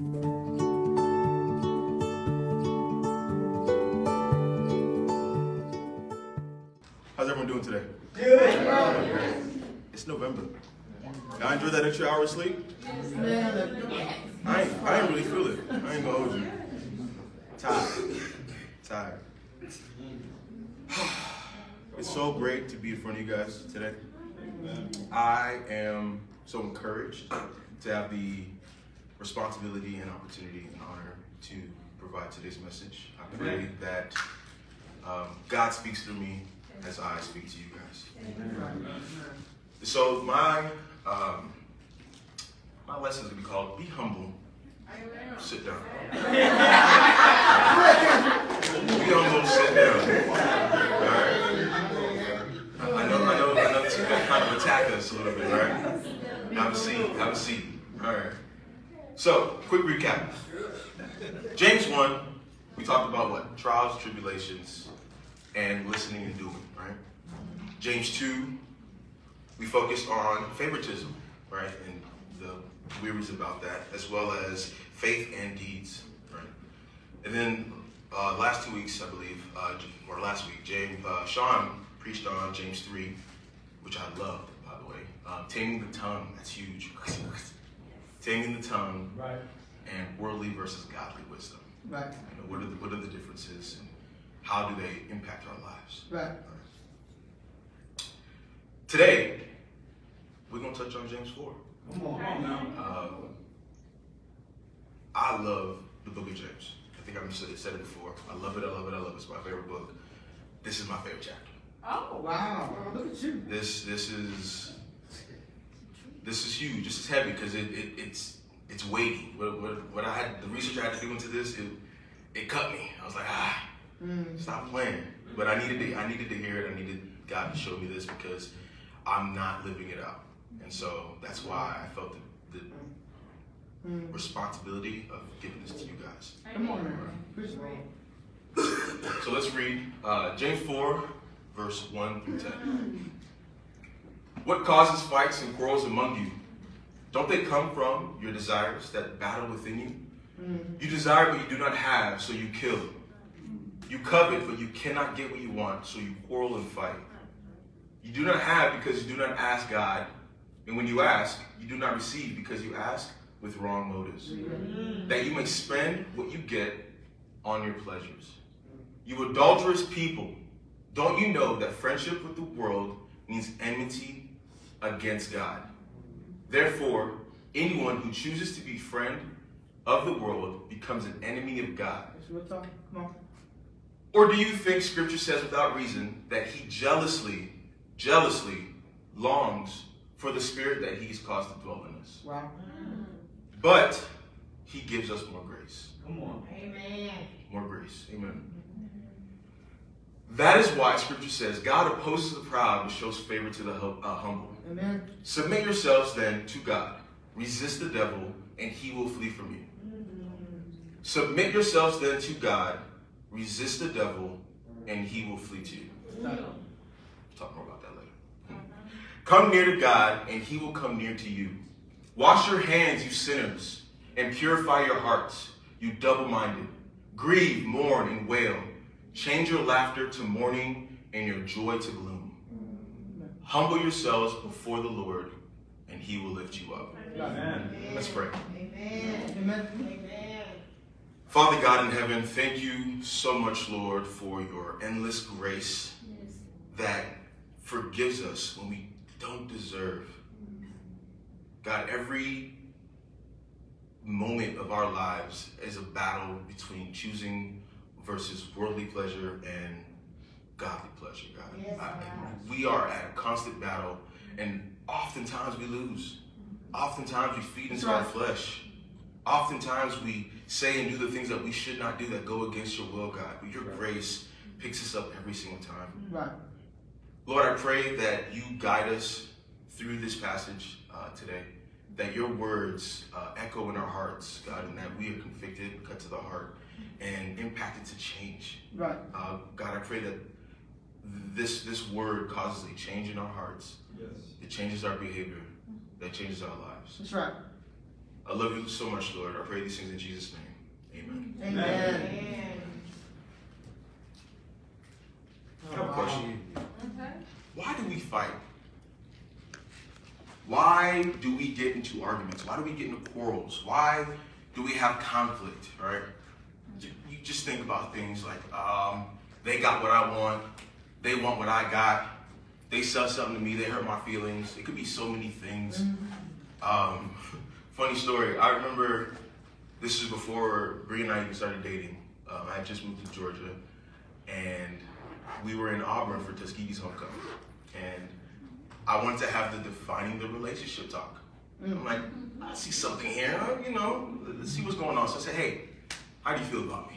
How's everyone doing today? Good. It's November. Y'all enjoy that extra hour of sleep? I ain't, I ain't really feel it. I ain't gonna hold you. Tired. Tired. It's so great to be in front of you guys today. I am so encouraged to have the responsibility and opportunity and honor to provide today's message. I pray that um, God speaks through me as I speak to you guys. So my um, my lesson is gonna be called "Be Humble, Sit Down." Be humble, sit down. All right. I know, I know, I know. This is gonna kind of attack us a little bit, right? Have a seat. Have a seat. All right. So, quick recap. James one, we talked about what trials, tribulations, and listening and doing, right? James 2, we focused on favoritism, right? And the wearies about that, as well as faith and deeds, right? And then uh, last two weeks, I believe, uh, or last week, James, uh, Sean preached on James 3, which I loved, by the way. Um, taming the tongue, that's huge. taming the tongue Right, and worldly versus godly wisdom. right, You know, what are the, what are the differences and how do they impact our lives? right. Today, we're going to touch on James 4. Come on, come on now. Uh, I love the book of James. I think I've said it, said it before. I love it, I love it, I love it. It's my favorite book. This is my favorite chapter. Oh, wow, look at you. This this is this is huge. This is heavy because it, it it's it's weighty. What, what, what I had the research I had to do into this, it it cut me. I was like, ah, Mm, stop playing. But I needed to I needed to hear it. I needed God to show me this because I'm not living it out. And so that's why I felt the, the mm. responsibility of giving this to you guys. Come on, man. So let's read uh, James 4, verse 1 through 10. What causes fights and quarrels among you? Don't they come from your desires that battle within you? Mm, You desire what you do not have, so you kill. You covet, but you cannot get what you want, so you quarrel and fight. You do not have because you do not ask God. And when you ask, you do not receive because you ask with wrong motives. That you may spend what you get on your pleasures. You adulterous people, don't you know that friendship with the world means enmity against God? Therefore, anyone who chooses to be friend of the world becomes an enemy of God. that's what we're talking. Come on. Or do you think scripture says without reason that he jealously, jealously longs for the spirit that he's caused to dwell in us? Wow. But he gives us more grace. Come on. Amen. More grace. Amen. That is why scripture says God opposes the proud but shows favor to the uh, humble. Amen. Submit yourselves then to God. Resist the devil, and he will flee from you. Submit yourselves then to God. Resist the devil, and he will flee to you. Talk more about that later. Come near to God, and he will come near to you. Wash your hands, you sinners, and purify your hearts, you double minded. Grieve, mourn, and wail. Change your laughter to mourning and your joy to gloom. Humble yourselves before the Lord, and he will lift you up. Amen. Let's pray. Amen. Father God in heaven, thank you so much, Lord, for your endless grace that forgives us when we don't deserve. God, every moment of our lives is a battle between choosing versus worldly pleasure and godly pleasure, God. Yes, I- God. we are at a constant battle, and oftentimes we lose. Oftentimes we feed into our flesh. Oftentimes we say and do the things that we should not do that go against your will, God. But your grace picks us up every single time. Right. Lord, I pray that you guide us through this passage uh, today, that your words uh, echo in our hearts, God, and that we are convicted, cut to the heart, and impacted to change. Right. Uh, God, I pray that this this word causes a change in our hearts. Yes. It changes our behavior. That changes our lives. That's right. I love you so much, Lord. I pray these things in Jesus' name. Amen. Amen. I have a question. wow. Why do we fight? Why do we get into arguments? Why do we get into quarrels? Why do we have conflict, right? You you just think about things like um, they got what I want, they want what I got, they sell something to me, they hurt my feelings. It could be so many things. Um, funny story, I remember this is before Bree and I even started dating. Um, I had just moved to Georgia, and we were in Auburn for Tuskegee's homecoming, and I wanted to have the defining the relationship talk. I'm like, I see something here, you know, let's see what's going on. So I said, hey, how do you feel about me?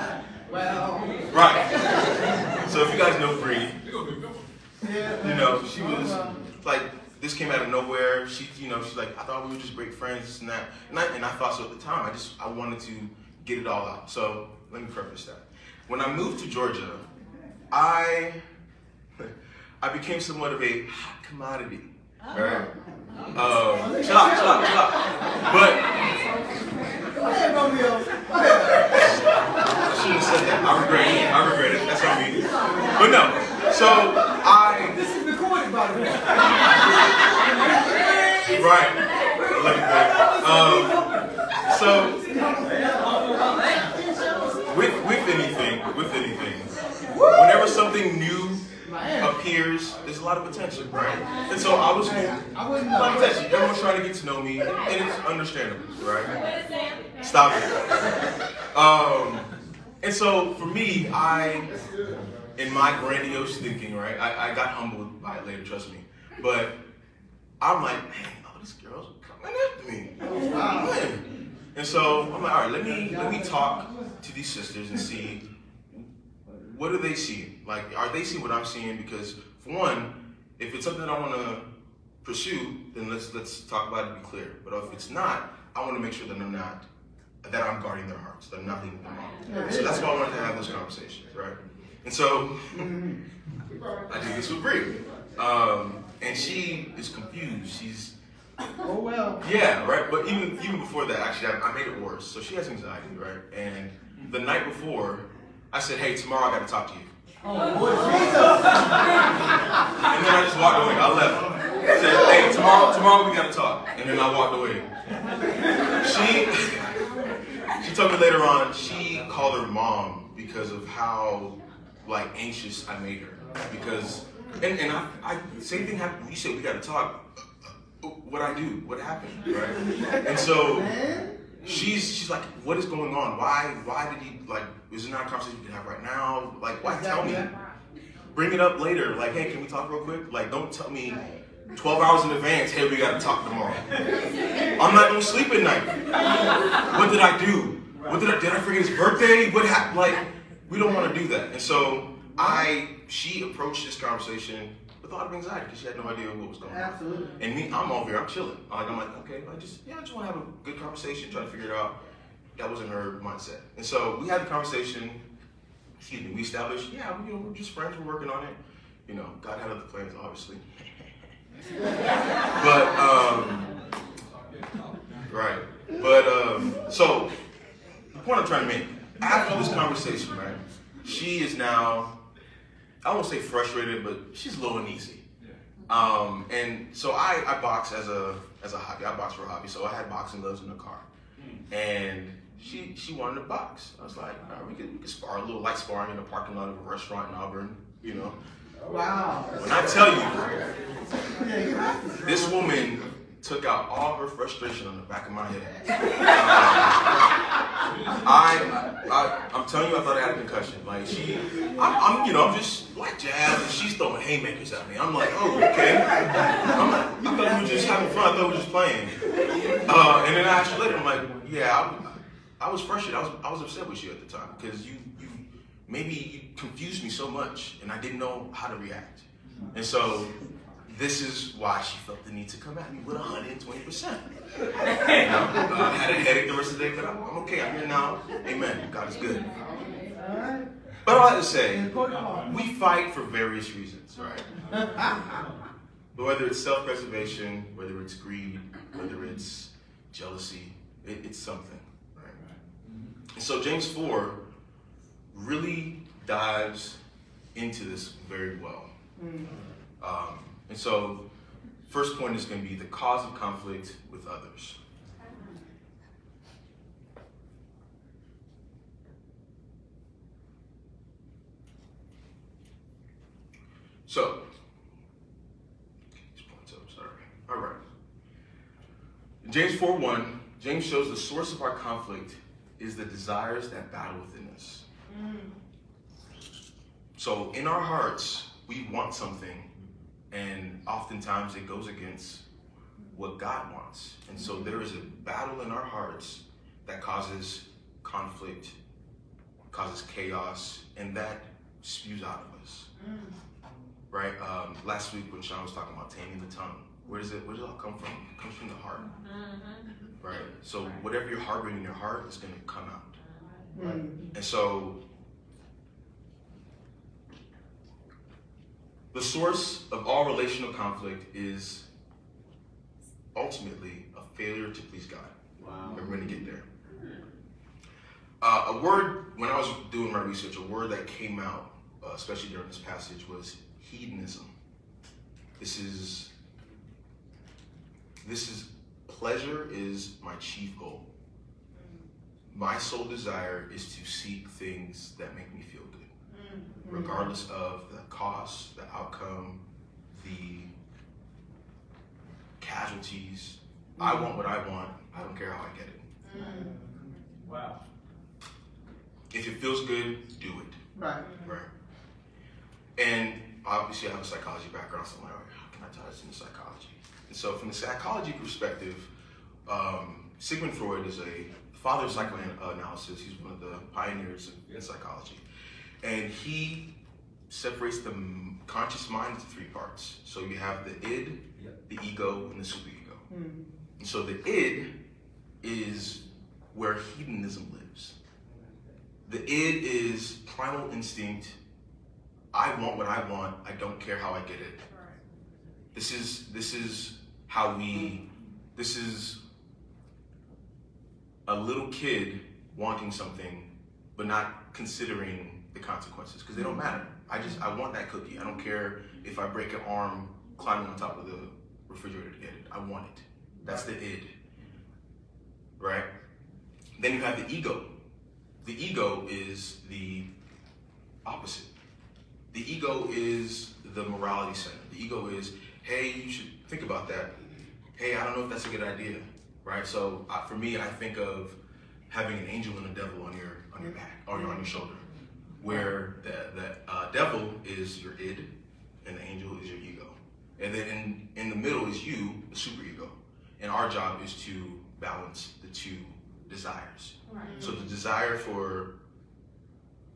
Oh, well, Right. So if you guys know Bree, you know, she was like, this came out of nowhere. She, you know, she's like, I thought we were just great friends, this and that. And I, and I thought so at the time. I just, I wanted to get it all out. So let me preface that. When I moved to Georgia, I, I became somewhat of a hot commodity. Right? Um, chill out, chill out, chill out. But Go ahead, Romeo. Go ahead. I shouldn't have said that. I regret it. I regret it. That's on me. But no. So I This is recorded, by the way. right. I love you, babe. Um, so with with anything, with anything, whenever something new appears, there's a lot of attention, right? And so I was new. I wouldn't A lot of attention. Everyone's trying to get to know me, and it's understandable, right? Stop it. Um, and so for me, I, in my grandiose thinking, right, I, I got humbled by it later, trust me. But I'm like, man, all these girls are coming after me. And so I'm like, all right, let me let me talk to these sisters and see what do they see. Like, are they seeing what I'm seeing? Because for one, if it's something that I want to pursue, then let's let's talk about it and be clear. But if it's not, I want to make sure that I'm not that I'm guarding their hearts, that I'm not leading them on. So that's why I wanted to have those conversations, right? And so I did this with Bree. Um, and she is confused. She's Oh, well. yeah, right. But even even before that, actually, I, I made it worse. So she has anxiety, right? And the night before, I said, "Hey, tomorrow I got to talk to you." Oh, boy, Jesus. And then I just walked away. I left. I said, "Hey, tomorrow tomorrow we got to talk." And then I walked away. She she told me later on she called her mom because of how like anxious I made her because and, and I, I same thing happened. You said we got to talk. What I do? What happened? Right? And so she's she's like, what is going on? Why why did he like? Is it not a conversation we can have right now? Like, why tell me? Bring it up later. Like, hey, can we talk real quick? Like, don't tell me 12 hours in advance. Hey, we gotta talk tomorrow. I'm not gonna sleep at night. What did I do? What did I did I forget his birthday? What happened? Like, we don't want to do that. And so I she approached this conversation with a lot of anxiety because she had no idea what was going on. Absolutely. And me, I'm over here, I'm chilling. Like I'm like, okay, I just yeah, I just want to have a good conversation, try to figure it out. That wasn't her mindset. And so we had the conversation. Excuse me. We established, yeah, we, you know, we're just friends. We're working on it. You know, God had other plans, obviously. but um, right. But um, so point I'm trying to make after this conversation, right? She is now, I won't say frustrated, but she's low and easy. Um, and so I, I box as a as a hobby. I box for a hobby. So I had boxing gloves in the car, and she she wanted to box. I was like, all right, we could we could spar a little light sparring in the parking lot of a restaurant in Auburn. You know, Wow. when I tell you, Yeah, you have to. this woman took out all her frustration on the back of my head. Um, I, I, I'm telling you, I thought I had a concussion. Like she, I'm, I'm, you know, I'm just like jazz, and she's throwing haymakers at me. I'm like, oh, okay. I'm like, I thought we were just having fun. I thought we were just playing. Uh, and then I asked later, I'm like, yeah, I, I was frustrated. I was, I was upset with you at the time because you, you, maybe you confused me so much, and I didn't know how to react. And so this is why she felt the need to come at me with 120%. You know, I had a headache the rest of the day, but I'm, I'm okay. I'm here now. Amen. God is good. But all I have to say, we fight for various reasons, right? But whether it's self-preservation, whether it's greed, whether it's jealousy, it, it's something, right? Mm-hmm. And so James 4 really dives into this very well. Mm. Um, and so, first point is going to be the cause of conflict with others. So, these points up, sorry. All right. James 4 1, James shows the source of our conflict is the desires that battle within us. Mm. So, in our hearts, we want something, and oftentimes it goes against what God wants. And so, there is a battle in our hearts that causes conflict, causes chaos, and that spews out of us. Mm. Right? Um, last week when Sean was talking about taming the tongue, where does it where does it all come from? It comes from the heart. Mm-hmm. Right? So whatever you're harboring in your heart is gonna come out. Uh-huh. Right? Mm. And so the source of all relational conflict is ultimately a failure to please God. Wow. And we're gonna get there. Uh, a word when I was doing my research, a word that came out, uh, especially during this passage, was hedonism. This is this is pleasure is my chief goal. My sole desire is to seek things that make me feel good, regardless of the cost, the outcome, the casualties. I want what I want. I don't care how I get it. Wow. If it feels good, do it. Right. Right. And obviously, I have a psychology background, so I'm like, how can I tie this into psychology? And so, from the psychology perspective, um, Sigmund Freud is a father of psychoanalysis. He's one of the pioneers in psychology. And he separates the conscious mind into three parts. So, you have the id, the ego, and the superego. Hmm. And so, the id is where hedonism lives. The id is primal instinct. I want what I want. I don't care how I get it. This is this is how we this is a little kid wanting something but not considering the consequences because they don't matter. I just I want that cookie. I don't care if I break an arm climbing on top of the refrigerator to get it. I want it. That's the id. Right? Then you have the ego. The ego is the opposite. The ego is the morality center. The ego is, hey, you should think about that. Hey, I don't know if that's a good idea, right? So for me, I think of having an angel and a devil on your on your back or on your shoulder, where the the uh, devil is your id, and the angel is your ego, and then in in the middle is you, the superego, and our job is to balance the two desires. So the desire for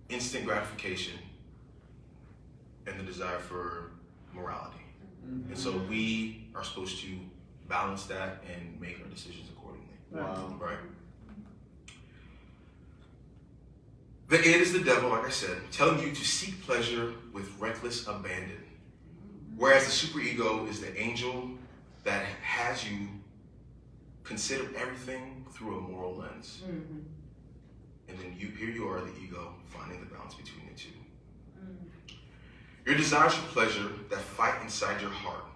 instant gratification and the desire for morality. And so we are supposed to balance that and make our decisions accordingly. Wow. Right? The id is the devil, like I said, telling you to seek pleasure with reckless abandon. Whereas the superego is the angel that has you consider everything through a moral lens. Mm-hmm. And then you here you are, the ego, finding the balance between the two. Mm-hmm. Your desires for pleasure that fight inside your heart,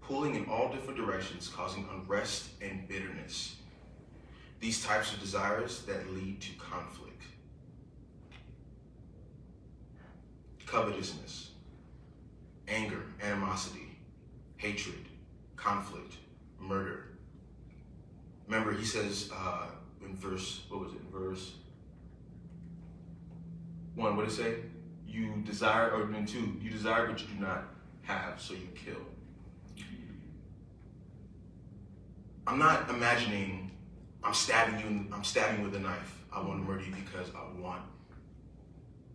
pulling in all different directions, causing unrest and bitterness. These types of desires that lead to conflict. Covetousness, anger, animosity, hatred, conflict, murder. Remember, he says uh, in verse, what was it, in verse one, what did it say? You desire, or then two, you desire but you do not have, so you kill. I'm not imagining I'm stabbing you, I'm stabbing with a knife. I want to murder you because I want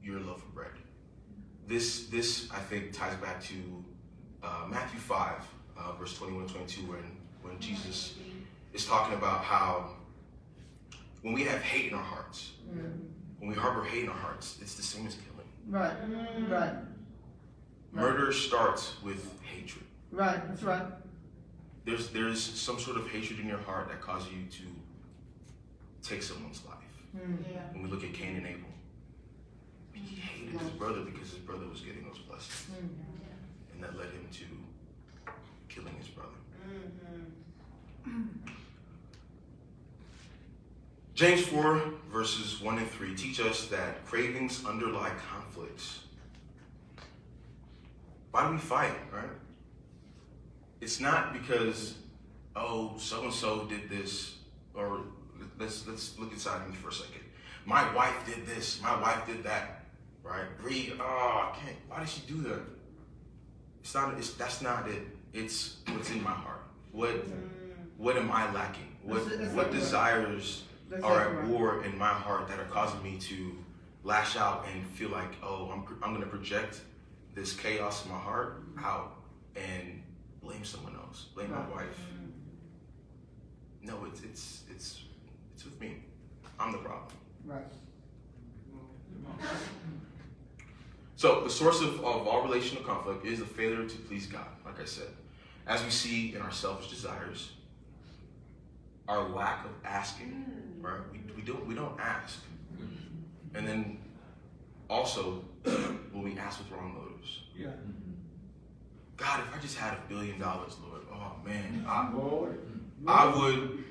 your love for bread. This, this I think ties back to uh, Matthew 5, uh, verse 21 and 22, when, when Jesus is talking about how when we have hate in our hearts, when we harbor hate in our hearts, it's the same as killing. Right. Right. Murder starts with hatred. Right, that's right. There's there's some sort of hatred in your heart that causes you to take someone's life. Mm. Yeah. When we look at Cain and Abel, he hated his brother because his brother was getting those blessings, Mm. and that led him to killing his brother. Mm-hmm. James 4, verses 1 and 3 teach us that cravings underlie conflicts. Why do we fight, right? It's not because, oh, so and so did this, or let's let's look inside me for a second. My wife did this, my wife did that, right? Breathe. oh, I can't, why did she do that? It's not, it's, that's not it. It's what's in my heart. What, mm. what am I lacking? What, That's- that's what like desires That's are exactly at right. war in my heart that are causing me to lash out and feel like, oh, I'm, I'm going to project this chaos in my heart out and blame someone else, blame my Right. wife. Mm. No, it's it's it's it's with me. I'm the problem. Right. So the source of, of all relational conflict is a failure to please God, like I said. As we see in our selfish desires, our lack of asking, mm. right? We, we don't we don't ask. And then also when we ask with wrong motives. Yeah. God, if I just had a billion dollars, Lord, oh man, I, Lord. I would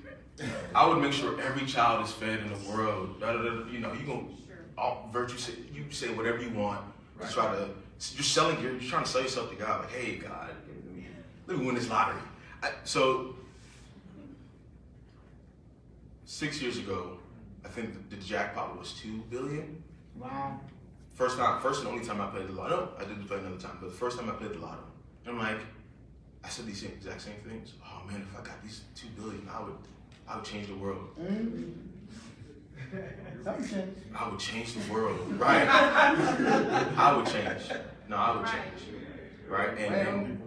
I would make sure every child is fed in the world. Da, da, da, da, you know, you gonna all virtue say you say whatever you want. To Try to you're selling you're, you're trying to sell yourself to God. Like, hey God, let me, let me win this lottery. I, so six years ago, I think the, the jackpot was two billion. Wow. First time, first and only time I played the lotto. I didn't play another time, but the first time I played the lotto, I'm like, I said these same, exact same things. Oh man, if I got these two billion, I would, I would change the world. Mm. Something changed. I would change the world, right? I would change. No, I would change, right? And, and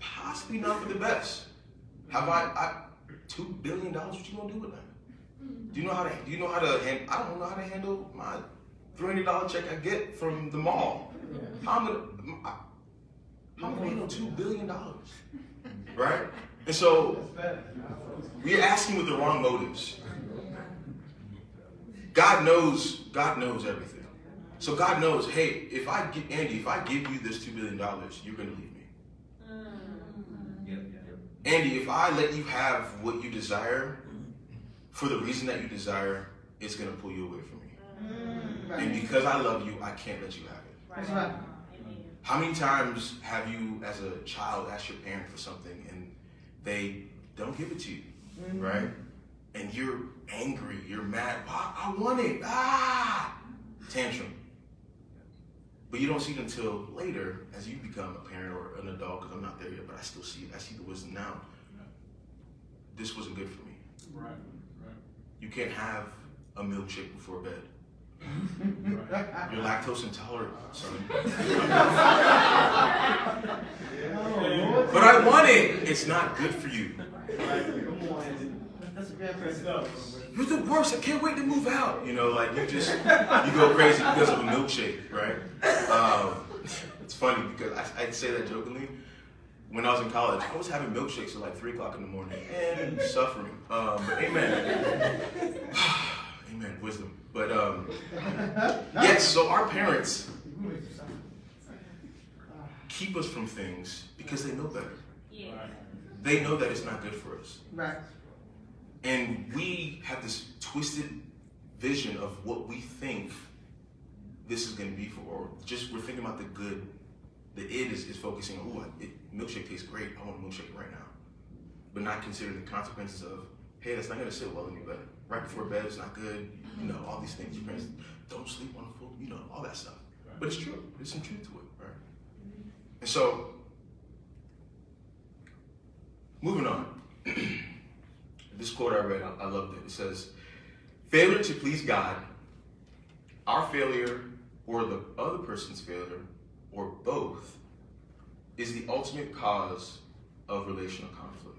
possibly not for the best. Have I, I two billion dollars? What you gonna do with that? Do you know how to? Do you know how to? hand- I don't know how to handle my three hundred dollar check I get from the mall. How am I gonna? I- How am I gonna handle two billion dollars? Right? And so we're asking with the wrong motives. God knows, God knows everything. So God knows, hey, if I give Andy, if I give you this two billion dollars, you're gonna leave me. Andy, if I let you have what you desire for the reason that you desire, it's gonna pull you away from me. And Right. because I love you, I can't let you have it. That's right. How many times have you, as a child, asked your parent for something and they don't give it to you, Mm. right? And you're angry, you're mad. "Ah, I want it. Ah, tantrum. But you don't see it until later, as you become a parent or an adult. Because I'm not there yet, but I still see it. I see the wisdom now. This wasn't good for me. Right, right. You can't have a milkshake before bed. You're lactose intolerant, son. But I want it. It's not good for you. That's a good person. You're the worst. I can't wait to move out. You know, like you just you go crazy because of a milkshake, right? Um, it's funny because I, I'd say that jokingly. When I was in college, I was having milkshakes at like three o'clock in the morning and suffering. Um, but amen, amen, wisdom. But um, yes, so our parents keep us from things because they know better. Yeah. They know that it's not good for us. Right. And we have this twisted vision of what we think this is going to be for, or just we're thinking about the good. The it is, is focusing on, it, milkshake tastes great. I want a milkshake right now. But not considering the consequences of, hey, that's not going to sit well in your bed. Right before bed, it's not good. You know, all these things. Your parents don't sleep on the floor, you know, all that stuff. But it's true. There's some truth to it, right? And so, moving on. this quote I read, I, I loved it. It says, Failure to please God, our failure, or the other person's failure, or both, is the ultimate cause of relational conflict.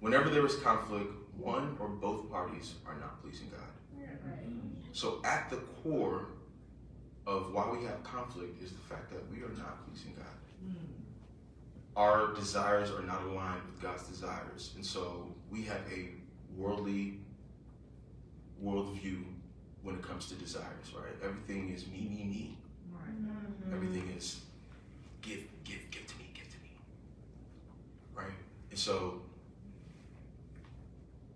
Whenever there is conflict, one or both parties are not pleasing God. So, at the core of why we have conflict is the fact that we are not pleasing God. Hmm. our desires are not aligned with God's desires. And so we have a worldly worldview when it comes to desires, right? Everything is me, me, me. Everything is give, give, give to me, give to me. Right? And so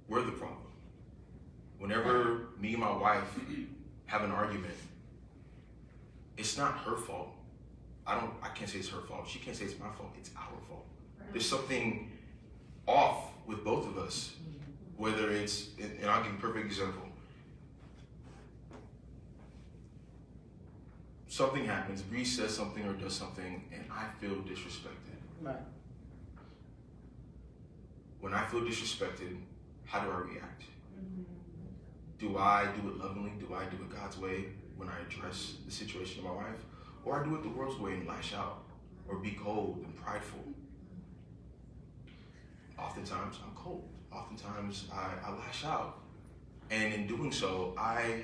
we're the problem. Whenever me and my wife have an argument, it's not her fault. I don't I can't say it's her fault. She can't say it's my fault. It's our fault. There's something off with both of us. Whether it's and I'll give you a perfect example. Something happens, Bree says something or does something, and I feel disrespected. Right. When I feel disrespected, how do I react? Mm-hmm. Do I do it lovingly? Do I do it God's way when I address the situation of my wife? Or I do it the world's way and lash out or be cold and prideful? Oftentimes I'm cold. Oftentimes I, I lash out. And in doing so, I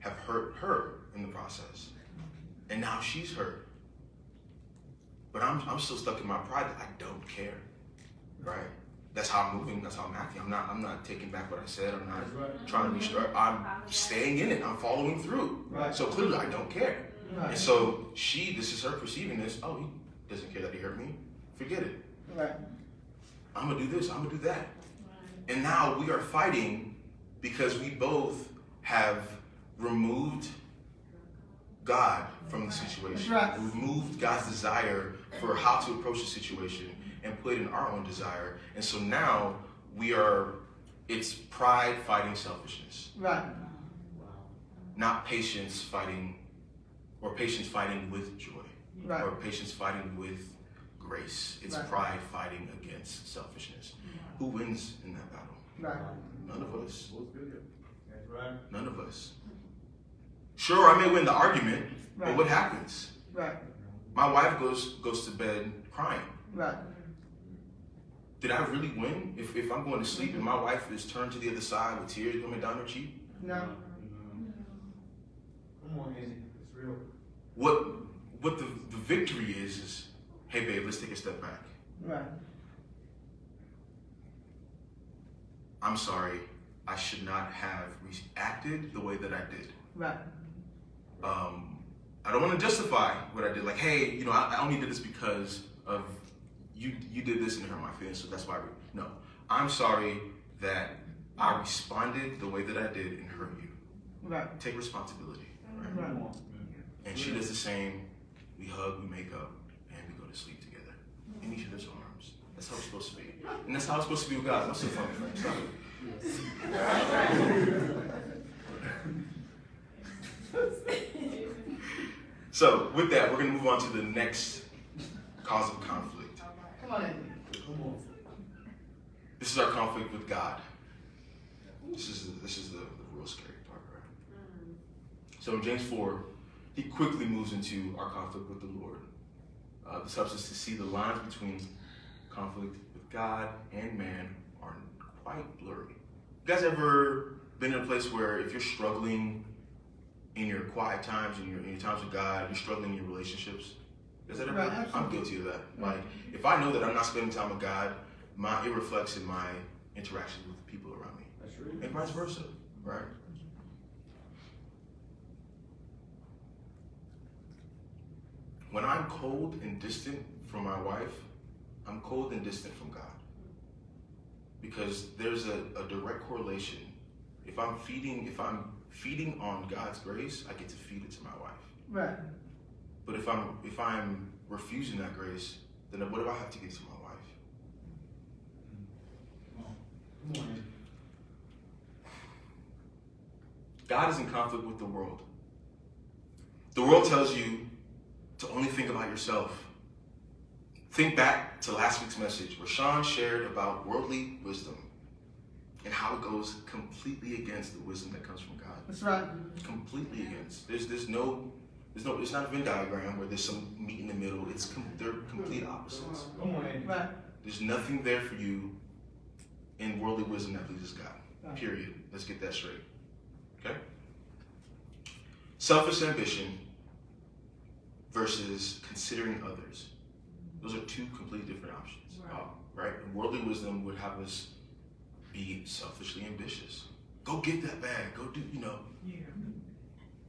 have hurt her in the process. And now she's hurt. But I'm, I'm still stuck in my pride that I don't care. Right? That's how I'm moving. That's how I'm acting. I'm not. I'm not taking back what I said. I'm not right. trying to be restructure. I'm staying in it. I'm following through. Right. So clearly, I don't care. Right. And so she, this is her perceiving this. Oh, he doesn't care that he hurt me. Forget it. Right. I'm gonna do this. I'm gonna do that. And now we are fighting because we both have removed God from the situation. Right. Removed God's desire for how to approach the situation and put in our own desire. And so now we are. It's pride fighting selfishness Right. not patience fighting or patience fighting with joy Right. or patience fighting with grace it's Right. pride fighting against selfishness who wins in that battle Right. none of us right. none of us sure i may win the argument but what happens Right. my wife goes goes to bed crying Right. did i really win if, if i'm going to sleep and my wife is turned to the other side with tears coming down her cheek No. Come on, Izzy. It's real. what what the, the victory is is hey babe let's take a step back Right. I'm sorry, I should not have reacted the way that I did. Right. Um, I don't want to justify what I did. Like, hey, you know, I, I only did this because of you. You did this and it hurt my feelings, so that's why. We, no, I'm sorry that I responded the way that I did and hurt you. Right. Take responsibility. Right? Right. And she does the same. We hug, we make up, and we go to sleep together in each other's arms. That's how it's supposed to be, and that's how it's supposed to be with God. What's so funny, friends? Stop it. So, with that, we're going to move on to the next cause of conflict. Come on. Come on. This is our conflict with God. This is the, this is the, the real scary part, right? Mm. So in James 4, he quickly moves into our conflict with the Lord. Uh, this helps us to see the lines between conflict with God and man are quite blurry. You guys ever been in a place where if you're struggling in your quiet times, in your, in your times with God, you're struggling in your relationships? Is that ever? Right, I'm guilty of that. Like, if I know that I'm not spending time with God, my it reflects in my interactions with the people around me, That's real. and vice versa, right? When I'm cold and distant from my wife, I'm cold and distant from God. Because there's a, a direct correlation. If I'm feeding, if I'm feeding on God's grace, I get to feed it to my wife. Right. But if I'm if I'm refusing that grace, then what do I have to give to my wife? Come on. Come on, Izzy. God is in conflict with the world. The world tells you to only think about yourself. Think back to last week's message where Sean shared about worldly wisdom and how it goes completely against the wisdom that comes from God. That's right. Completely against. There's there's no there's no it's not a Venn diagram where there's some meat in the middle. It's com- they're complete opposites. Come on, Izzy. Right. There's nothing there for you in worldly wisdom that pleases God. Period. Let's get that straight. Okay? Selfish ambition versus considering others. Those are two completely different options. Uh, right? And worldly wisdom would have us be selfishly ambitious. Go get that bag. Go do, you know.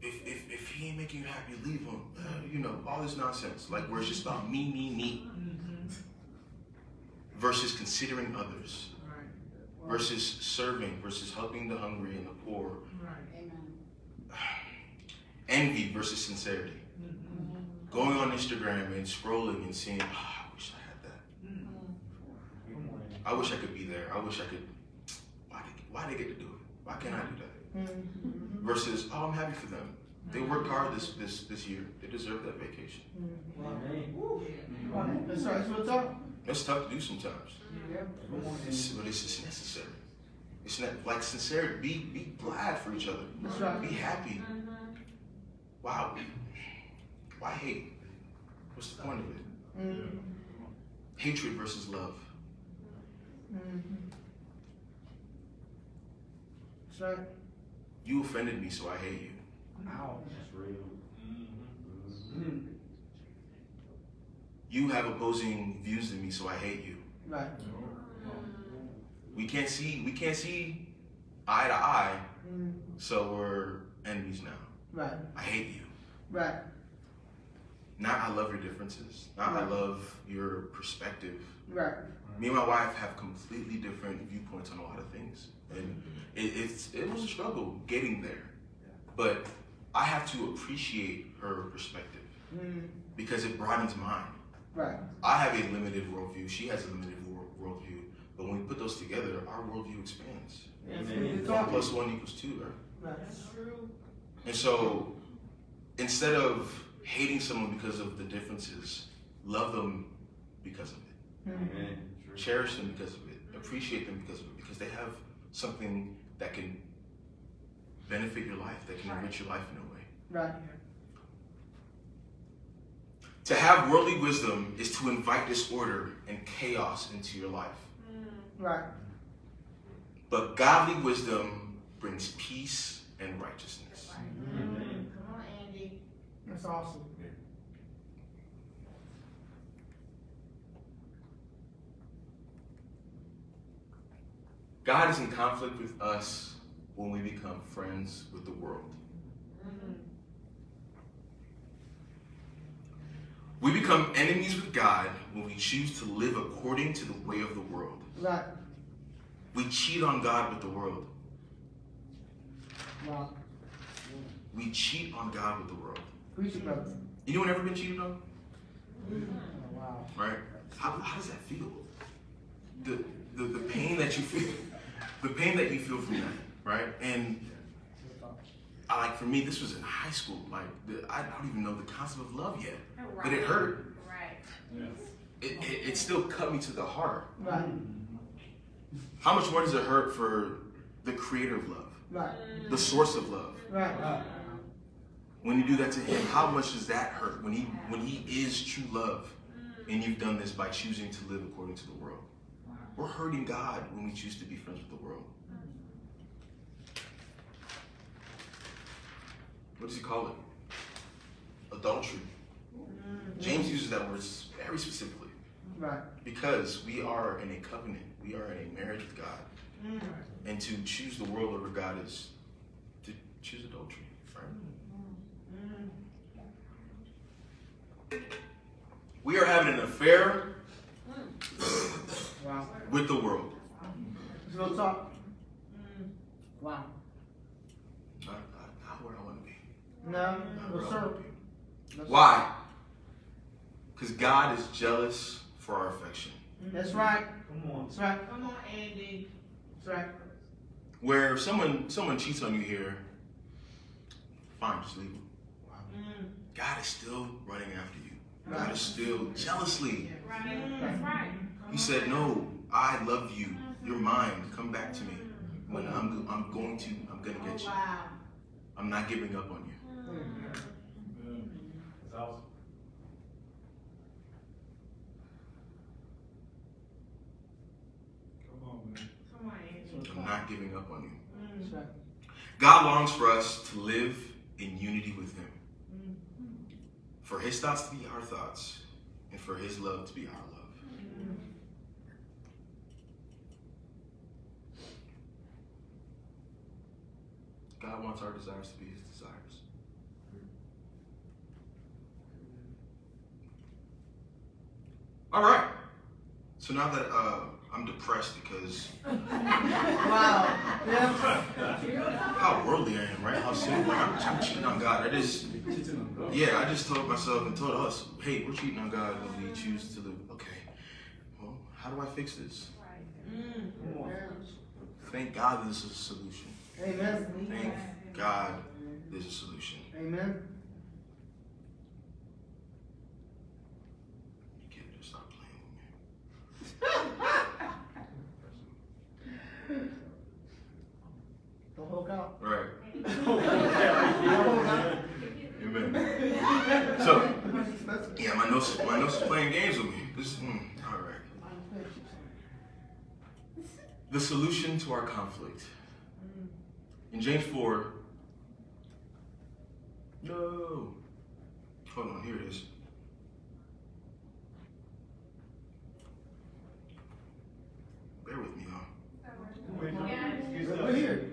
If, if, if he ain't making you happy, leave him. Uh, you know, all this nonsense. Like where it's just about me, me, me. Versus considering others. Versus serving. Versus helping the hungry and the poor. Right. Amen. Envy versus sincerity. Going on Instagram and scrolling and seeing, "Ah, I wish I had that. Come on, I wish I could be there. I wish I could. Why did why they get to do it? Why can't I do that? Mm-hmm. Versus, oh, I'm happy for them. They worked mm-hmm. hard this this this year. They deserve that vacation. Mm-hmm. Amen. That's right. That's what talk. It's tough to do sometimes, Come it's, but it's just necessary. It's not like sincerity. Be be glad for each other. That's right. Be happy. Wow. Why hate? What's the point of it? Mm-hmm. Hatred versus love. That's right. You offended me, so I hate you. Ouch. That's real. Mm-hmm. You have opposing views than me, so I hate you. Right. We can't see we can't see eye to eye, Mm-hmm. so we're enemies now. Right. I hate you. Right. Not I love your differences. Not I love your perspective. Right. Me and my wife have completely different viewpoints on a lot of things, and it, it's it was a struggle getting there. But I have to appreciate her perspective Mm-hmm. because it broadens mine. Right. I have a limited worldview. She has a limited wor- worldview. But when we put those together, our worldview expands. That's Amen. One talking. plus one equals two, right? Right. That's true. And so instead of hating someone because of the differences, love them because of it. Mm-hmm. Cherish them because of it. Mm-hmm. Appreciate them because of it. Because they have something that can benefit your life, that can enrich your life in a way. Right. To have worldly wisdom is to invite disorder and chaos into your life. Mm. Right. But godly wisdom brings peace and righteousness. Amen. Mm. That's awesome. God is in conflict with us when we become friends with the world. We become enemies with God when we choose to live according to the way of the world. Right. We cheat on God with the world. Wow. We cheat on God with the world. Preach it, brother. Anyone ever been cheated on? Oh, wow. Right? How, how does that feel? The, the the pain that you feel, the pain that you feel from that, right? And I, like for me, this was in high school. Like the, I don't even know the concept of love yet, but it hurt. Right. It, it, it still cut me to the heart. Right. How much more does it hurt for the creator of love, Right. the source of love? Right. right. When you do that to him, how much does that hurt? When he when he is true love, and you've done this by choosing to live according to the world. We're hurting God when we choose to be friends with the world. What does he call it? Adultery. James uses that word very specifically Right. because we are in a covenant. We are in a marriage with God. Mm. And to choose the world over God is to choose adultery, right? We are having an affair Wow. with the world. That's real talk. Mm. Wow. Not, not, not where I want to be. No. Mm. Not No, where I sir. be. No. Why? Because God is jealous for our affection. That's right. Come on. That's right. Come on, Andy. That's right. Where someone someone cheats on you here, fine, just leave them. Mm. God is still running after you. God is still jealously. Right. That's right. He said, "No, I love you. You're mine. Come back to me. When I'm I'm going to I'm gonna get you. I'm not giving up on you." Come on, man. Come on, Andy. I'm not giving up on you. God longs for us to live in unity with Him. For His thoughts to be our thoughts, and for His love to be our love. God wants our desires to be His desires. All right. So now that uh, I'm depressed because Wow. How worldly I am, right? How simple. Like I'm, I'm cheating on God. I just, yeah, I just told myself and told us, hey, we're cheating on God when we choose to live. Okay. Well, how do I fix this? Thank God this is a solution. Amen. Thank God there's a solution. Amen. You can't just stop playing with The whole count. Right. The whole count. Amen. So, yeah, my nose, my nose is playing games with me. This, mm, all right. The solution to our conflict. In James 4, no. Hold on, here it is. Bear with me, y'all. We're here.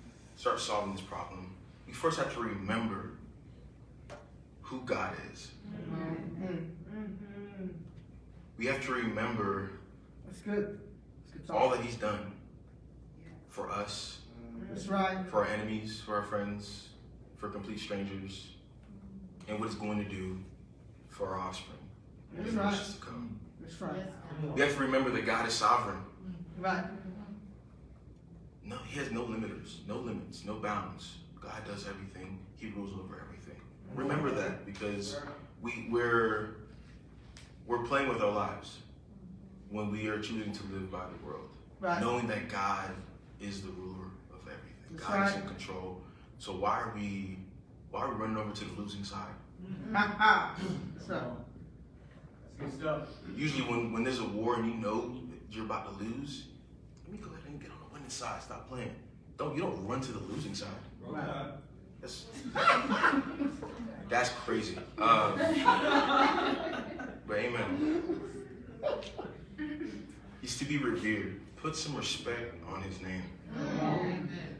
start solving this problem, we first have to remember who God is. Mm. We have to remember That's good. That's good all that He's done for us, That's right. for our enemies, for our friends, for complete strangers, and what He's going to do for our offspring. That's generations right. to come. That's right. We have to remember that God is sovereign. Right. No, he has no limiters, no limits, no bounds. God does everything. He rules over everything. Remember that because we we're we're playing with our lives when we are choosing to live by the world, Right. knowing that God is the ruler of everything. That's God is in control. So why are we why are we running over to the losing side? Mm-hmm. Ha ha. That's right. Good stuff. Usually when, when there's a war and you know you're about to lose, let me go ahead and get on the side. Stop playing. Don't you don't run to the losing side. Right. That's that's crazy. Um, but amen. He's to be revered. Put some respect on his name.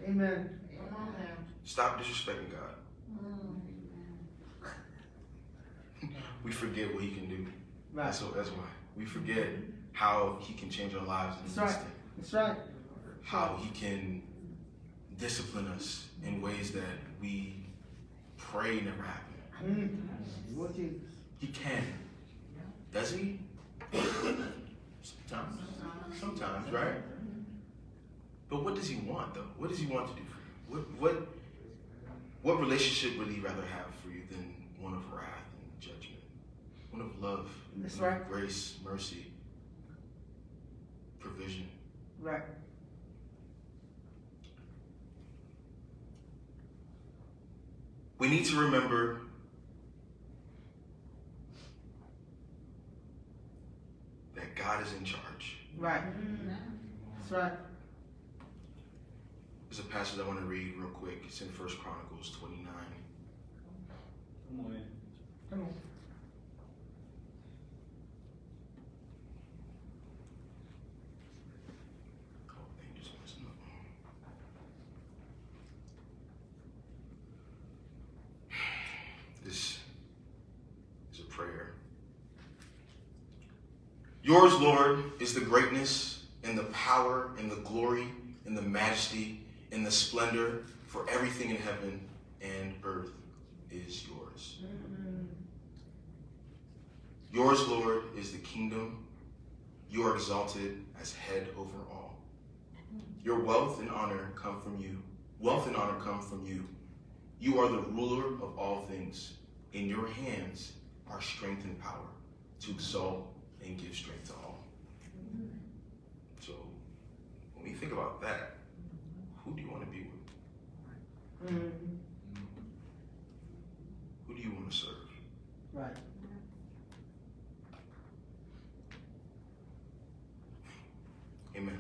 Amen. Come on now. Stop disrespecting God. We forget what he can do. Right. That's, that's why. We forget how he can change our lives in That's an right. instant. That's right. How he can discipline us in ways that we pray never happen. Mm. He can. Does he? Sometimes. Sometimes, right? But what does he want though? What does he want to do for you? What what what relationship would he rather have for you than one of wrath and judgment? One of love, That's one right. grace, mercy, provision. Right. We need to remember that God is in charge. Right. That's right. There's a passage I want to read real quick. It's in First Chronicles 29. Come on. Come on. Oh, thing just messing up. This is a prayer. Yours, Lord, is the greatness and the power and the glory and the majesty and the splendor for everything in heaven and earth is yours. Mm-hmm. Yours, Lord, is the kingdom. You are exalted as head over all. Mm-hmm. Your wealth and honor come from you. Wealth and honor come from you. You are the ruler of all things. In your hands are strength and power. to exalt and give strength to all. So when we think about that, who do you want to be with? Mm, Who do you want to serve? right. Amen.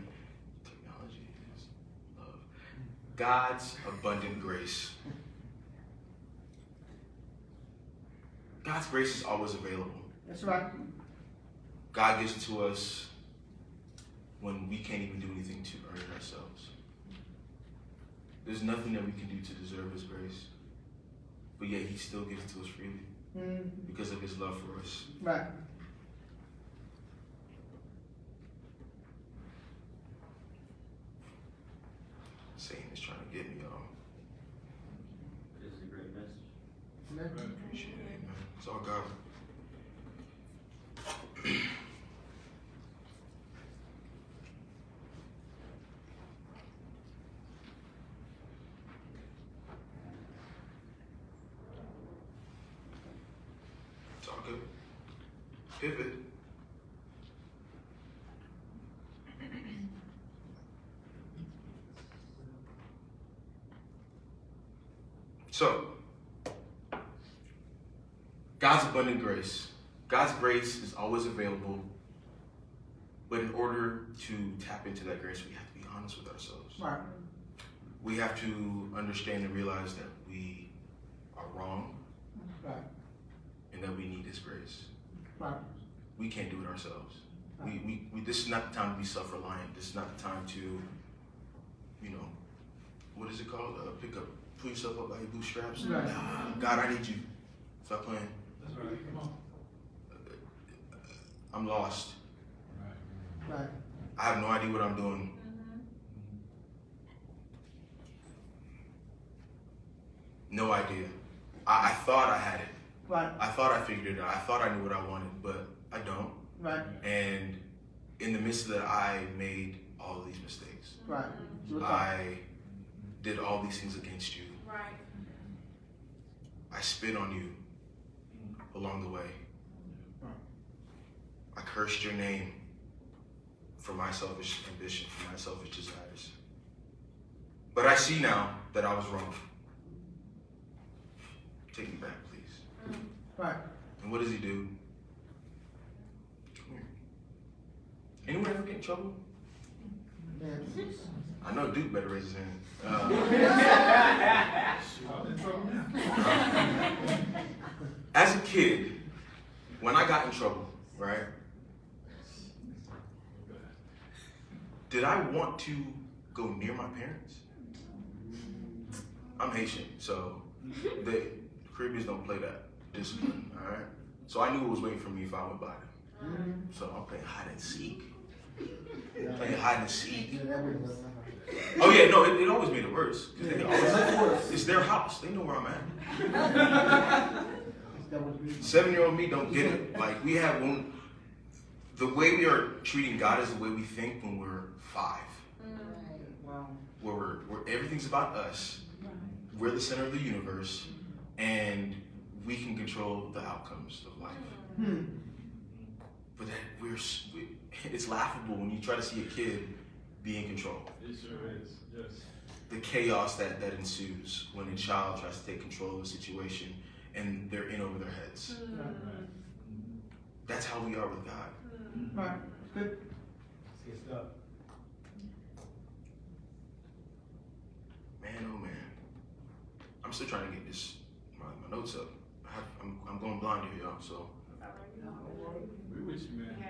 Technology is love. God's abundant grace. God's grace is always available. That's right. God gives it to us when we can't even do anything to earn it ourselves. There's nothing that we can do to deserve His grace. But yet He still gives it to us freely Mm, because of His love for us. right. Satan is trying to get me, y'all. This is a great message. Amen. Appreciate it, man. It's all God. It's all good. Pivot. So, God's abundant grace. God's grace is always available. But in order to tap into that grace, we have to be honest with ourselves. Right. We have to understand and realize that we are wrong Right. and that we need His grace. Right. We can't do it ourselves. We, we, we, this is not the time to be self reliant. This is not the time to, you know, what is it called? Uh, pick up, pull yourself up by your bootstraps. Right. God, I need you. Stop playing. That's right. Come on. I'm lost. Right. I have no idea what I'm doing. No idea. I, I thought I had it. Right. I thought I figured it out. I thought I knew what I wanted, but I don't. Right. And in the midst of that, I made all of these mistakes. Right. Mm-hmm. I did all these things against you. Right. I spit on you along the way. I cursed your name for my selfish ambition, for my selfish desires. But I see now that I was wrong. Take me back, please. Right. And what does he do? Come here. Anyone ever get in trouble? I know Duke better raise his hand. Uh, I'm in trouble now. as a kid, when I got in trouble, right? Did I want to go near my parents? I'm Haitian, so the Caribbeans don't play that discipline, all right? So I knew what was waiting for me if I went by them. So I'm playing hide and seek. Playing hide and seek. Yeah, that was- Oh yeah, no, it, it always made it worse. 'Cause they always- worse. it's their house. They know where I'm at. That was me. Seven year old me don't get it. Like we have when the way we are treating God is the way we think when we're five. Wow. Where we're where everything's about us. We're the center of the universe and we can control the outcomes of life. Hmm. But that we're we, it's laughable when you try to see a kid be in control. It sure is. Yes. The chaos that, that ensues when a child tries to take control of a situation and they're in over their heads. Right. That's how we are with God. Mm. Right. Good. Let's get stuff. Man, oh man. I'm still trying to get this my, my notes up. I have, I'm, I'm going blind here, y'all. So We with you, man. Yeah.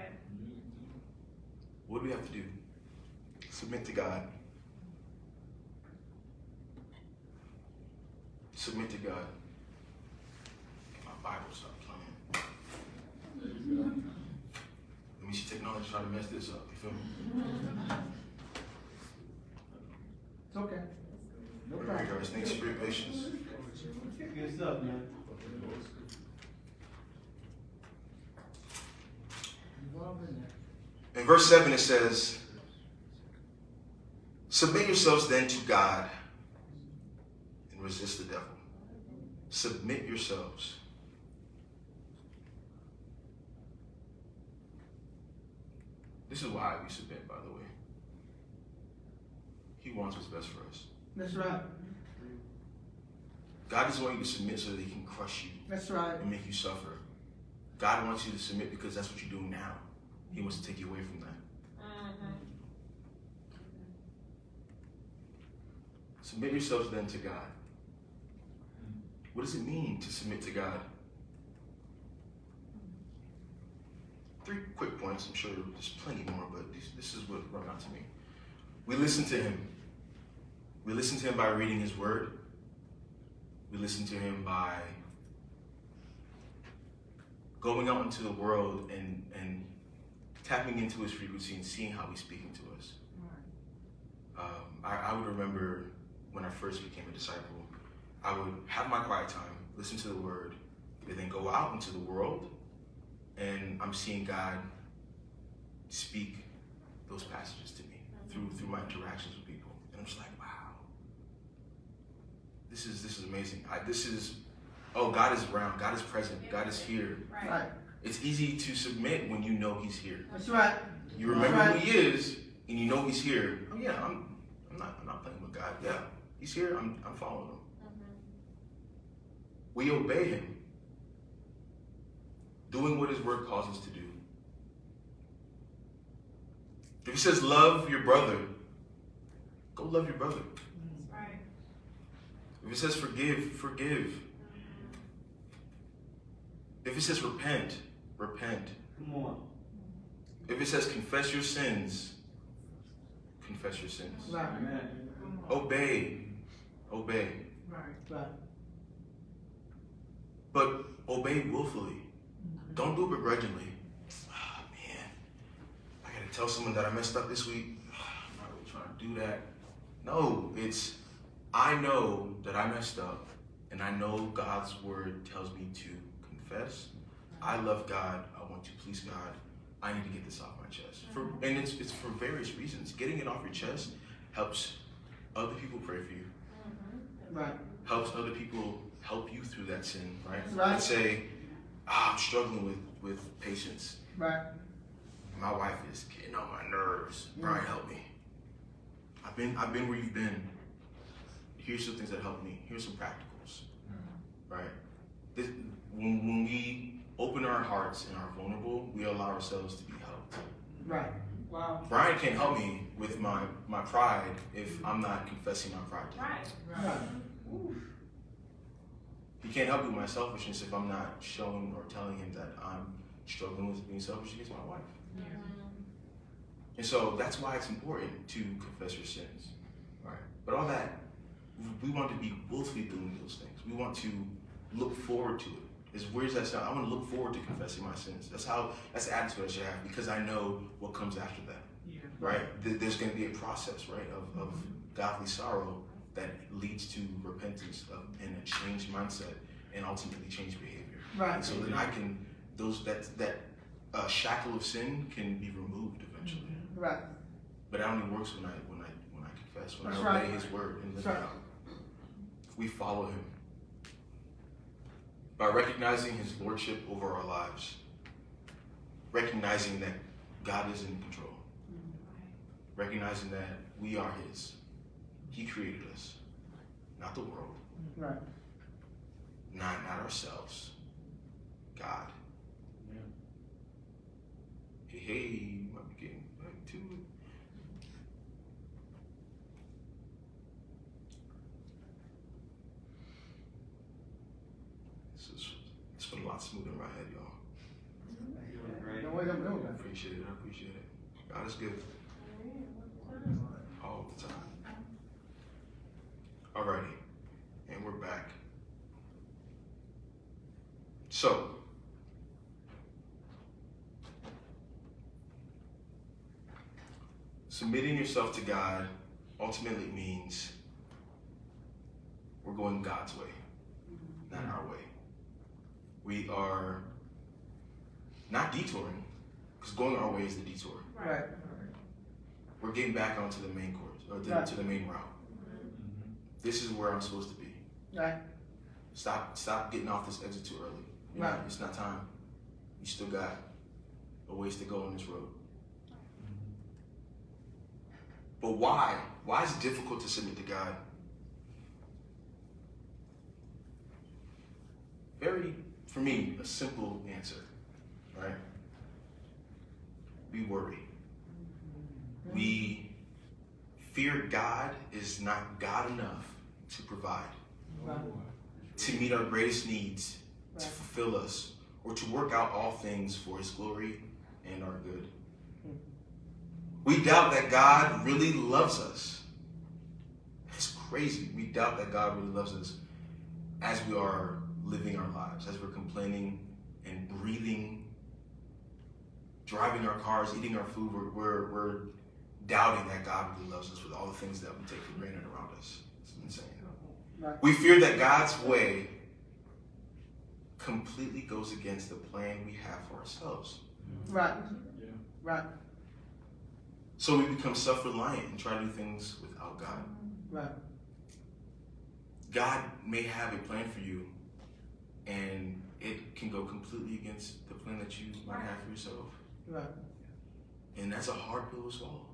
What do we have to do? Submit to God. Submit to God. My Bible stop playing. Let me see technology trying to mess this up. You feel me? It's okay. No problem. guys. Thanks for your patience. Good stuff, man. Involved in there. In verse 7, it says, Submit yourselves then to God and resist the devil. Submit yourselves. This is why we submit, by the way. He wants what's best for us. That's right. God doesn't want you to submit so that He can crush you That's right. and make you suffer. God wants you to submit because that's what you're doing now. He wants to take you away from that. Mhm. Submit yourselves then to God. What does it mean to submit to God? Three quick points. I'm sure there's plenty more, but this, this is what brought out to me. We listen to Him. We listen to Him by reading His Word. We listen to Him by going out into the world and, and tapping into His frequency and seeing how He's speaking to us. Um, I, I would remember when I first became a disciple, I would have my quiet time, listen to the word, and then go out into the world, and I'm seeing God speak those passages to me through through my interactions with people, and I'm just like, wow, this is this is amazing. I, this is, oh, God is around, God is present, God is here. Right. It's easy to submit when you know He's here. That's right. You remember Right. who he is, and you know he's here. Oh yeah, I'm, I'm not, I'm not playing with God. Yeah, he's here. I'm, I'm following him. We obey him, doing what his word calls us to do. If he says love your brother, go love your brother. That's right. If it says forgive, forgive. If it says repent, repent. Come on. If it says confess your sins, confess your sins. Right. Amen. Obey, obey. Right. Right. But obey willfully. Don't do it begrudgingly. Ah, man, I gotta tell someone that I messed up this week. Ah, I'm not really trying to do that. No, it's I know that I messed up, and I know God's word tells me to confess. I love God. I want to please God. I need to get this off my chest. For mm-hmm. and it's it's for various reasons. Getting it off your chest helps other people pray for you. Mm-hmm. Right. helps other people help you through that sin, right? Mm-hmm. Right. Let's say, ah, I'm struggling with, with patience. Right. My wife is getting on my nerves. Mm. Brian, help me. I've been I've been where you've been. Here's some things that help me. Here's some practicals. Right? This, when, when we open our hearts and are vulnerable, we allow ourselves to be helped. Right. Wow. Brian can't help me with my, my pride if I'm not confessing my pride. to. Right. Right. He can't help me with my selfishness if I'm not showing or telling him that I'm struggling with being selfish against my wife. Yeah. And so that's why it's important to confess your sins. Right? But all that, we want to be willfully doing those things. We want to look forward to it. As weird as that sounds, I want to look forward to confessing my sins. That's how, that's the attitude I should have because I know what comes after that. Right? There's going to be a process, right, of, of godly sorrow that leads to repentance of, and a changed mindset and ultimately changed behavior. Right. And so then I can those that that uh, shackle of sin can be removed eventually. Right. But it only works when I when I when I confess, when That's I obey right. His word and live right. out. We follow Him by recognizing His lordship over our lives, recognizing that God is in control, recognizing that we are His. He created us, not the world, Right. not not ourselves. God. Yeah. Hey, hey, might be getting back to it. This is been a lot smoother in my head, y'all. Doing great. Don't doing I that. appreciate it. I appreciate it. God is good all the time. Alrighty, and we're back. So, submitting yourself to God ultimately means we're going God's way, not our way. We are not detouring, because going our way is the detour. Right. We're getting back onto the main course, or to, Right. to the main route. Mm-hmm. This is where I'm supposed to be. Right. Stop, stop getting off this exit too early. You know, It's not time. You still got a ways to go on this road. Mm-hmm. But why? Why is it difficult to submit to God? Very, for me, a simple answer, right? We worry. We fear God is not God enough to provide, Right. to meet our greatest needs, to fulfill us, or to work out all things for His glory and our good. We doubt that God really loves us. It's crazy. We doubt that God really loves us as we are living our lives, as we're complaining and breathing, driving our cars, eating our food. We're, we're, we're doubting that God really loves us with all the things that we take for granted around us. It's insane. We fear that God's way completely goes against the plan we have for ourselves. Right. Right. So we become self reliant and try to do things without God. Right. God may have a plan for you, and it can go completely against the plan that you might have for yourself. Right. And that's a hard pill to swallow.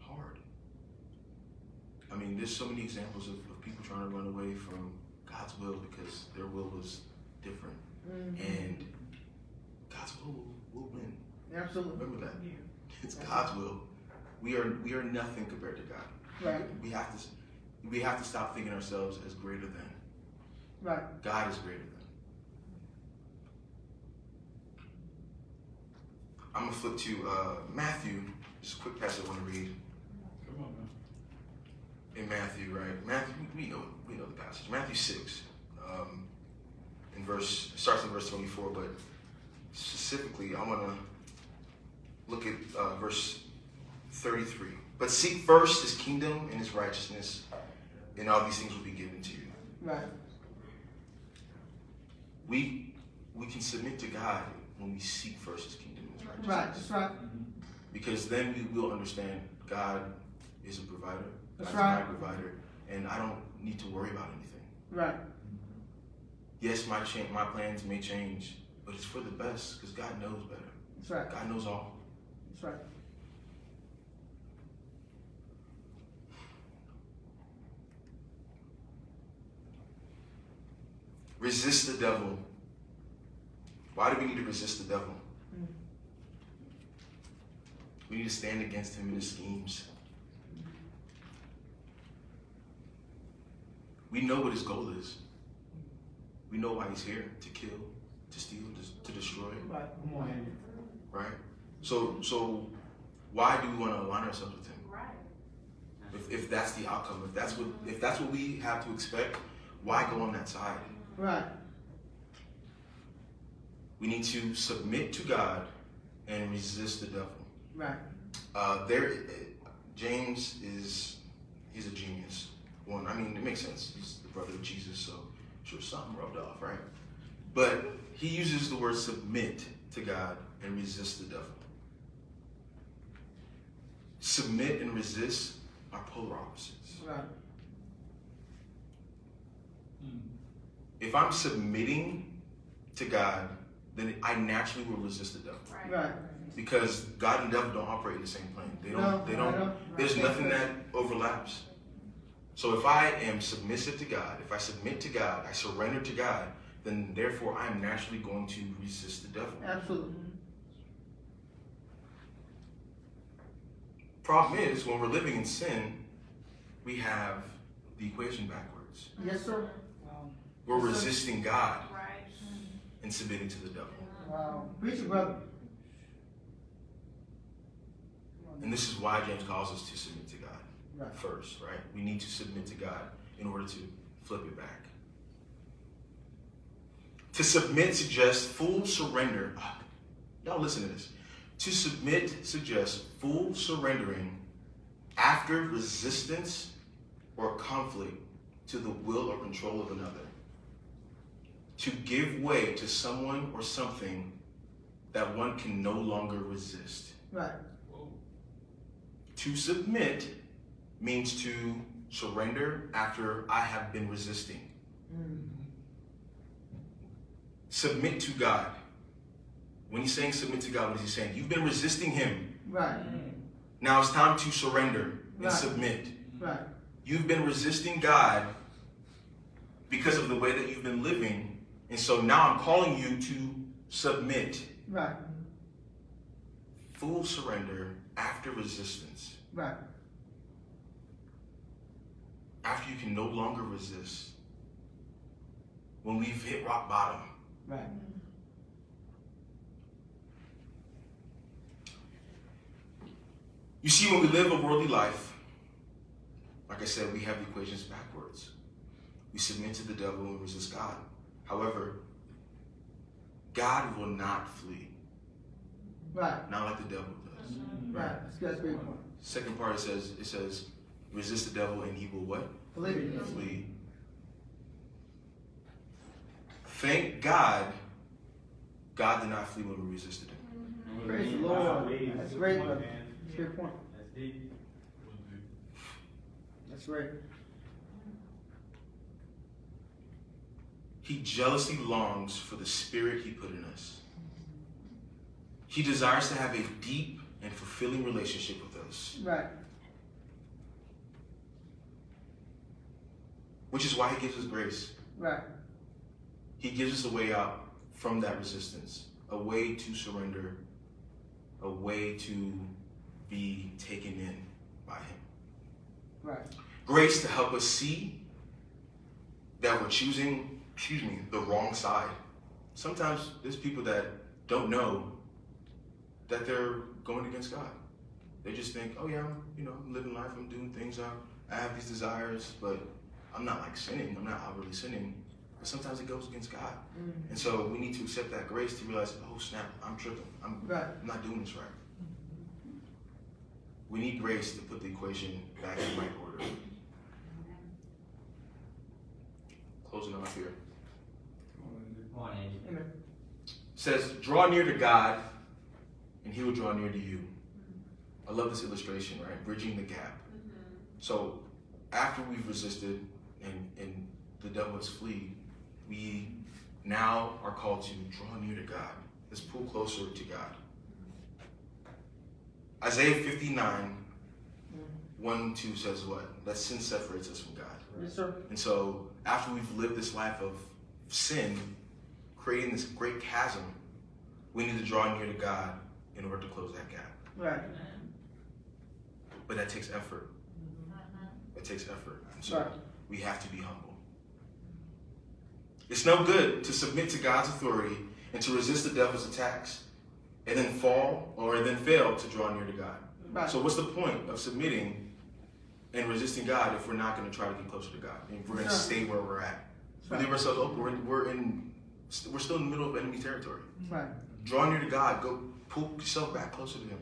Hard. I mean, there's so many examples of, of people trying to run away from God's will because their will was different. Mhm. And God's will will, will win. Absolutely. Remember that. Yeah. It's God's will. We are we are nothing compared to God. Right. We have to we have to stop thinking ourselves as greater than. Right. God is greater than. I'm gonna flip to uh, Matthew. Just a quick passage I want to read Come on, man. in Matthew, right? Matthew, we know we know the passage. Matthew six, um, in verse starts in verse 24, but specifically, I want to look at uh, verse 33. But seek first His kingdom and His righteousness, and all these things will be given to you. Right. We we can submit to God when we seek first His kingdom and His righteousness. Right. That's right. Because then we will understand God is a provider. That's God's right. my provider, and I don't need to worry about anything. Right. Yes, my cha- my plans may change, but it's for the best because God knows better. That's right. God knows all. That's right. Resist the devil. Why do we need to resist the devil? Mm. We need to stand against him and his schemes. We know what his goal is. We know why he's here to kill, to steal, to, to destroy, Right. Come on, Andy. right? So, so why do we want to align ourselves with him? Right. If, if that's the outcome, if that's what if that's what we have to expect, why go on that side? Right. We need to submit to God and resist the devil. Right. Uh, there, James is he's a genius. One, I mean, it makes sense. He's the brother of Jesus, so I'm sure something rubbed off, right? But he uses the word submit to God and resist the devil. Submit and resist are polar opposites. Right. If I'm submitting to God, then I naturally will resist the devil Right. Right. because God and devil don't operate in the same plane. They don't. No, they don't. don't. There's nothing that overlaps. So if I am submissive to God, if I submit to God, I surrender to God, then therefore I am naturally going to resist the devil. Absolutely. Problem is, when we're living in sin, we have the equation backwards. Yes, sir. We're resisting God and submitting to the devil. Wow. Preach brother. And this is why James calls us to submit to God Right. first, right? We need to submit to God in order to flip it back. To submit suggests full surrender. Ah, Y'all listen to this. To submit suggests full surrendering after resistance or conflict to the will or control of another. To give way to someone or something that one can no longer resist. Right. To submit means to surrender after I have been resisting. Mm. Submit to God. When he's saying submit to God, what is he saying? You've been resisting him. Right. Now it's time to surrender. and Right. submit. Right. You've been resisting God because of the way that you've been living. And so now I'm calling you to submit. Right. Full surrender after resistance. Right. After you can no longer resist. When we've hit rock bottom. Right. You see, when we live a worldly life, like I said, we have the equations backwards. We submit to the devil and resist God. However, God will not flee, Right. not like the devil does. Right. That's, that's a great point. Second part it says it says resist the devil and he will what? Believe it. Flee. Thank God God did not flee when we resisted him. Mm-hmm. Praise the Lord. That's great, point, brother. man. That's a great point. That's deep. That's right. He jealously longs for the spirit he put in us. He desires to have a deep and fulfilling relationship with us, Right. which is why he gives us grace. Right. He gives us a way out from that resistance, a way to surrender, a way to be taken in by him. Right. Grace to help us see that we're choosing, excuse me, the wrong side. Sometimes there's people that don't know that they're going against God. They just think, oh yeah, I'm, you know, I'm living life, I'm doing things, I, I have these desires, but I'm not like sinning, I'm not outwardly sinning. But sometimes it goes against God. Mm. And so we need to accept that grace to realize, oh snap, I'm tripping. I'm, Right. I'm not doing this right. We need grace to put the equation back in right order. Closing off here. Come on, Andy. Amen. says, draw near to God, and he will draw near to you. I love this illustration, right? Bridging the gap. Mm-hmm. So after we've resisted and, and the devil has flee, we now are called to draw near to God. Let's pull closer to God. Isaiah 59, mm. 1 2 says what? That sin separates us from God. Yes, sir. And so, after we've lived this life of sin, creating this great chasm, we need to draw near to God in order to close that gap. Right. But that takes effort. It takes effort. And so, Right. we have to be humble. It's no good to submit to God's authority and to resist the devil's attacks and then fall or then fail to draw near to God. Right. So, what's the point of submitting and resisting God if we're not going to try to get closer to God? If we're going to stay where we're at? We Right. leave ourselves open. We're, we're in. We're still in the middle of enemy territory. Right. Draw near to God. Go pull yourself back closer to Him.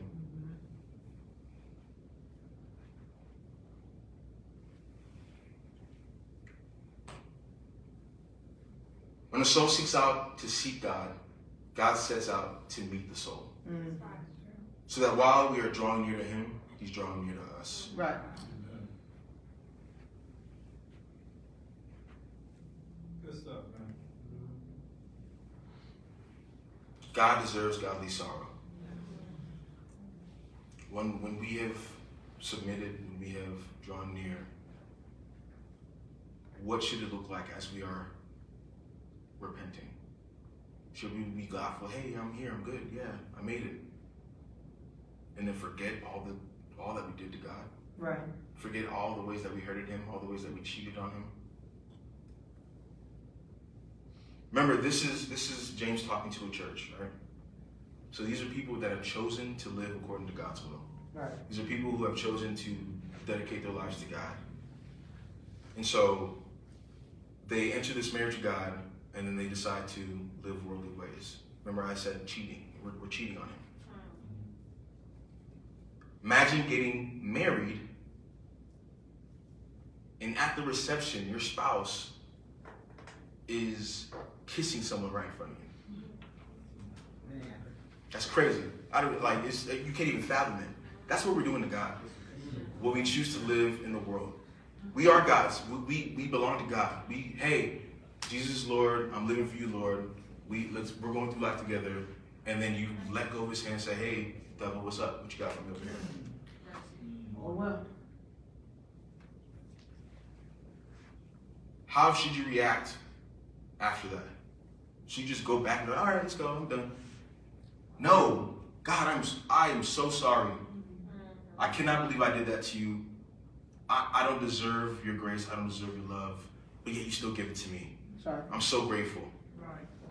When the soul seeks out to seek God, God sets out to meet the soul. Mm. So that while we are drawing near to Him, He's drawing near to us. Right. Good stuff, man. God deserves godly sorrow. When, when we have submitted, when we have drawn near, what should it look like as we are repenting? Should we be gladful? Hey, I'm here. I'm good. Yeah, I made it. And then forget all the all that we did to God. Right. Forget all the ways that we hurted Him, all the ways that we cheated on Him. Remember, this is this is James talking to a church, right? So these are people that have chosen to live according to God's will. Right. These are people who have chosen to dedicate their lives to God. And so they enter this marriage of God and then they decide to live worldly ways. Remember, I said cheating. We're, we're cheating on Him. Imagine getting married and at the reception, your spouse is kissing someone right in front of you. That's crazy. I don't like it's you can't even fathom it. That's what we're doing to God. What we choose to live in the world. We are God's. We, we, we belong to God. We hey, Jesus Lord, I'm living for you, Lord. We let's we're going through life together. And then you let go of his hand and say, Hey, devil, what's up? What you got for me over here? All well. How should you react after that? Should you just go back and go, all right, let's go, I'm done? No, God, I'm I am so sorry. I cannot believe I did that to you. I, I don't deserve your grace. I don't deserve your love. But yet you still give it to me. Sorry. I'm so grateful. Right.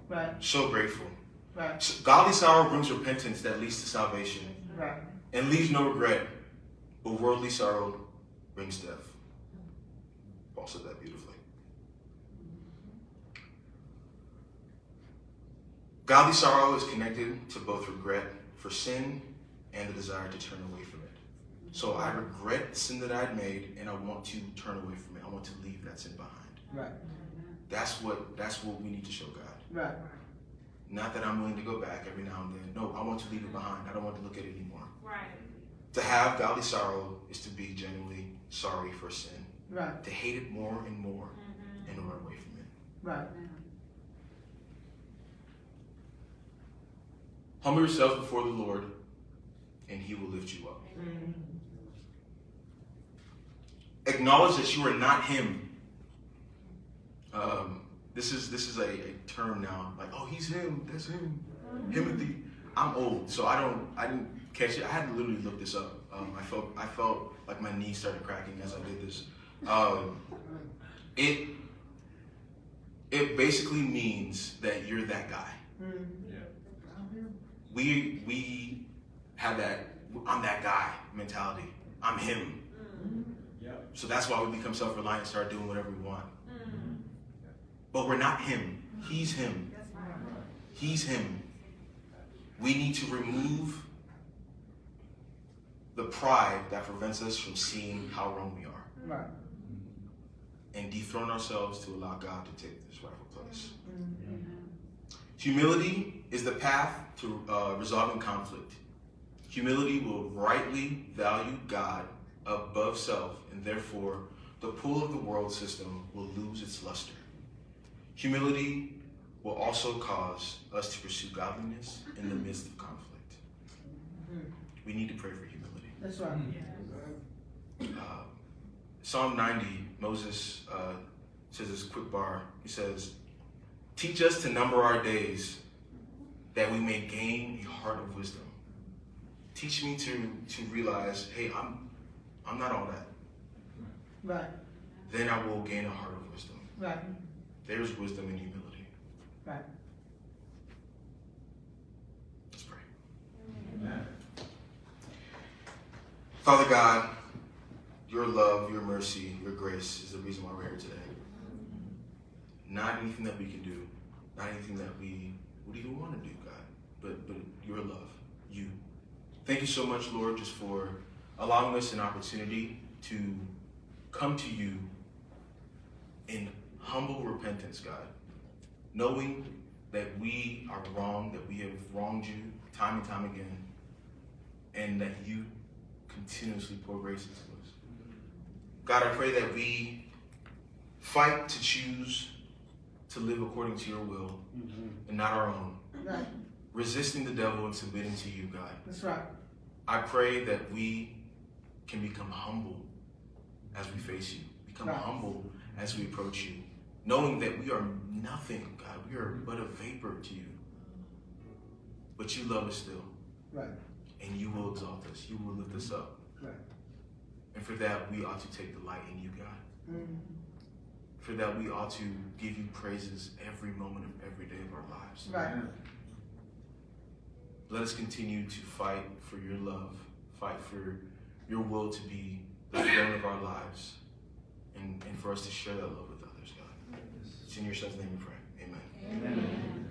Right. So grateful. Right. So godly sorrow brings repentance that leads to salvation Right. and leaves no regret. But worldly sorrow brings death. Paul said that beautifully. Godly sorrow is connected to both regret for sin and the desire to turn away from it. So I regret the sin that I'd made and I want to turn away from it. I want to leave that sin behind. Right. That's what that's what we need to show God. Right. Not that I'm willing to go back every now and then. No, I want to leave it behind. I don't want to look at it anymore. Right. To have godly sorrow is to be genuinely sorry for sin. Right. To hate it more and more Mm-hmm. and run away from it. Right. Humble yourself before the Lord and he will lift you up. Mm. Acknowledge that you are not him. Um, this is this is a, a term now, like, oh he's him, that's him. Timothy. I'm old, so I don't I didn't catch it. I had to literally look this up. Um, I felt I felt like my knees started cracking as I did this. Um, it it basically means that you're that guy. Mm. We we have that I'm that guy mentality. I'm him. Yep. So that's why we become self-reliant and start doing whatever we want. Mm-hmm. But we're not him. He's him. Right. He's him. We need to remove the pride that prevents us from seeing how wrong we are Right. and dethrone ourselves to allow God to take this rightful place. Mm. Humility is the path to uh, resolving conflict. Humility will rightly value God above self, and therefore the pull of the world system will lose its luster. Humility will also cause us to pursue godliness in the midst of conflict. We need to pray for humility. That's right. Uh, Psalm 90, Moses uh, says this quick bar. He says, Teach us to number our days that we may gain a heart of wisdom. Teach me to, to realize, hey, I'm, I'm not all that. Right. Then I will gain a heart of wisdom. Right. There's wisdom in humility. Right. Let's pray. Amen. Father God, your love, your mercy, your grace is the reason why we're here today. Not anything that we can do, not anything that we would even want to do, God, but but your love, you. Thank you so much, Lord, just for allowing us an opportunity to come to you in humble repentance, God, knowing that we are wrong, that we have wronged you time and time again, and that you continuously pour grace into us. God, I pray that we fight to choose to live according to your will mm-hmm. and not our own, Right. Resisting the devil and submitting to you, God. That's right. I pray that we can become humble as we face you, become Right. humble as we approach you, knowing that we are nothing, God. We are but a vapor to you. But you love us still, Right. and you will exalt us, you will lift us up. Right. And for that, we ought to take delight in you, God. Mm. For that, we ought to give you praises every moment of every day of our lives. Right. Let us continue to fight for your love, fight for your will to be the throne of our lives, and, and for us to share that love with others, God. It's in your son's name we pray. Amen. Amen.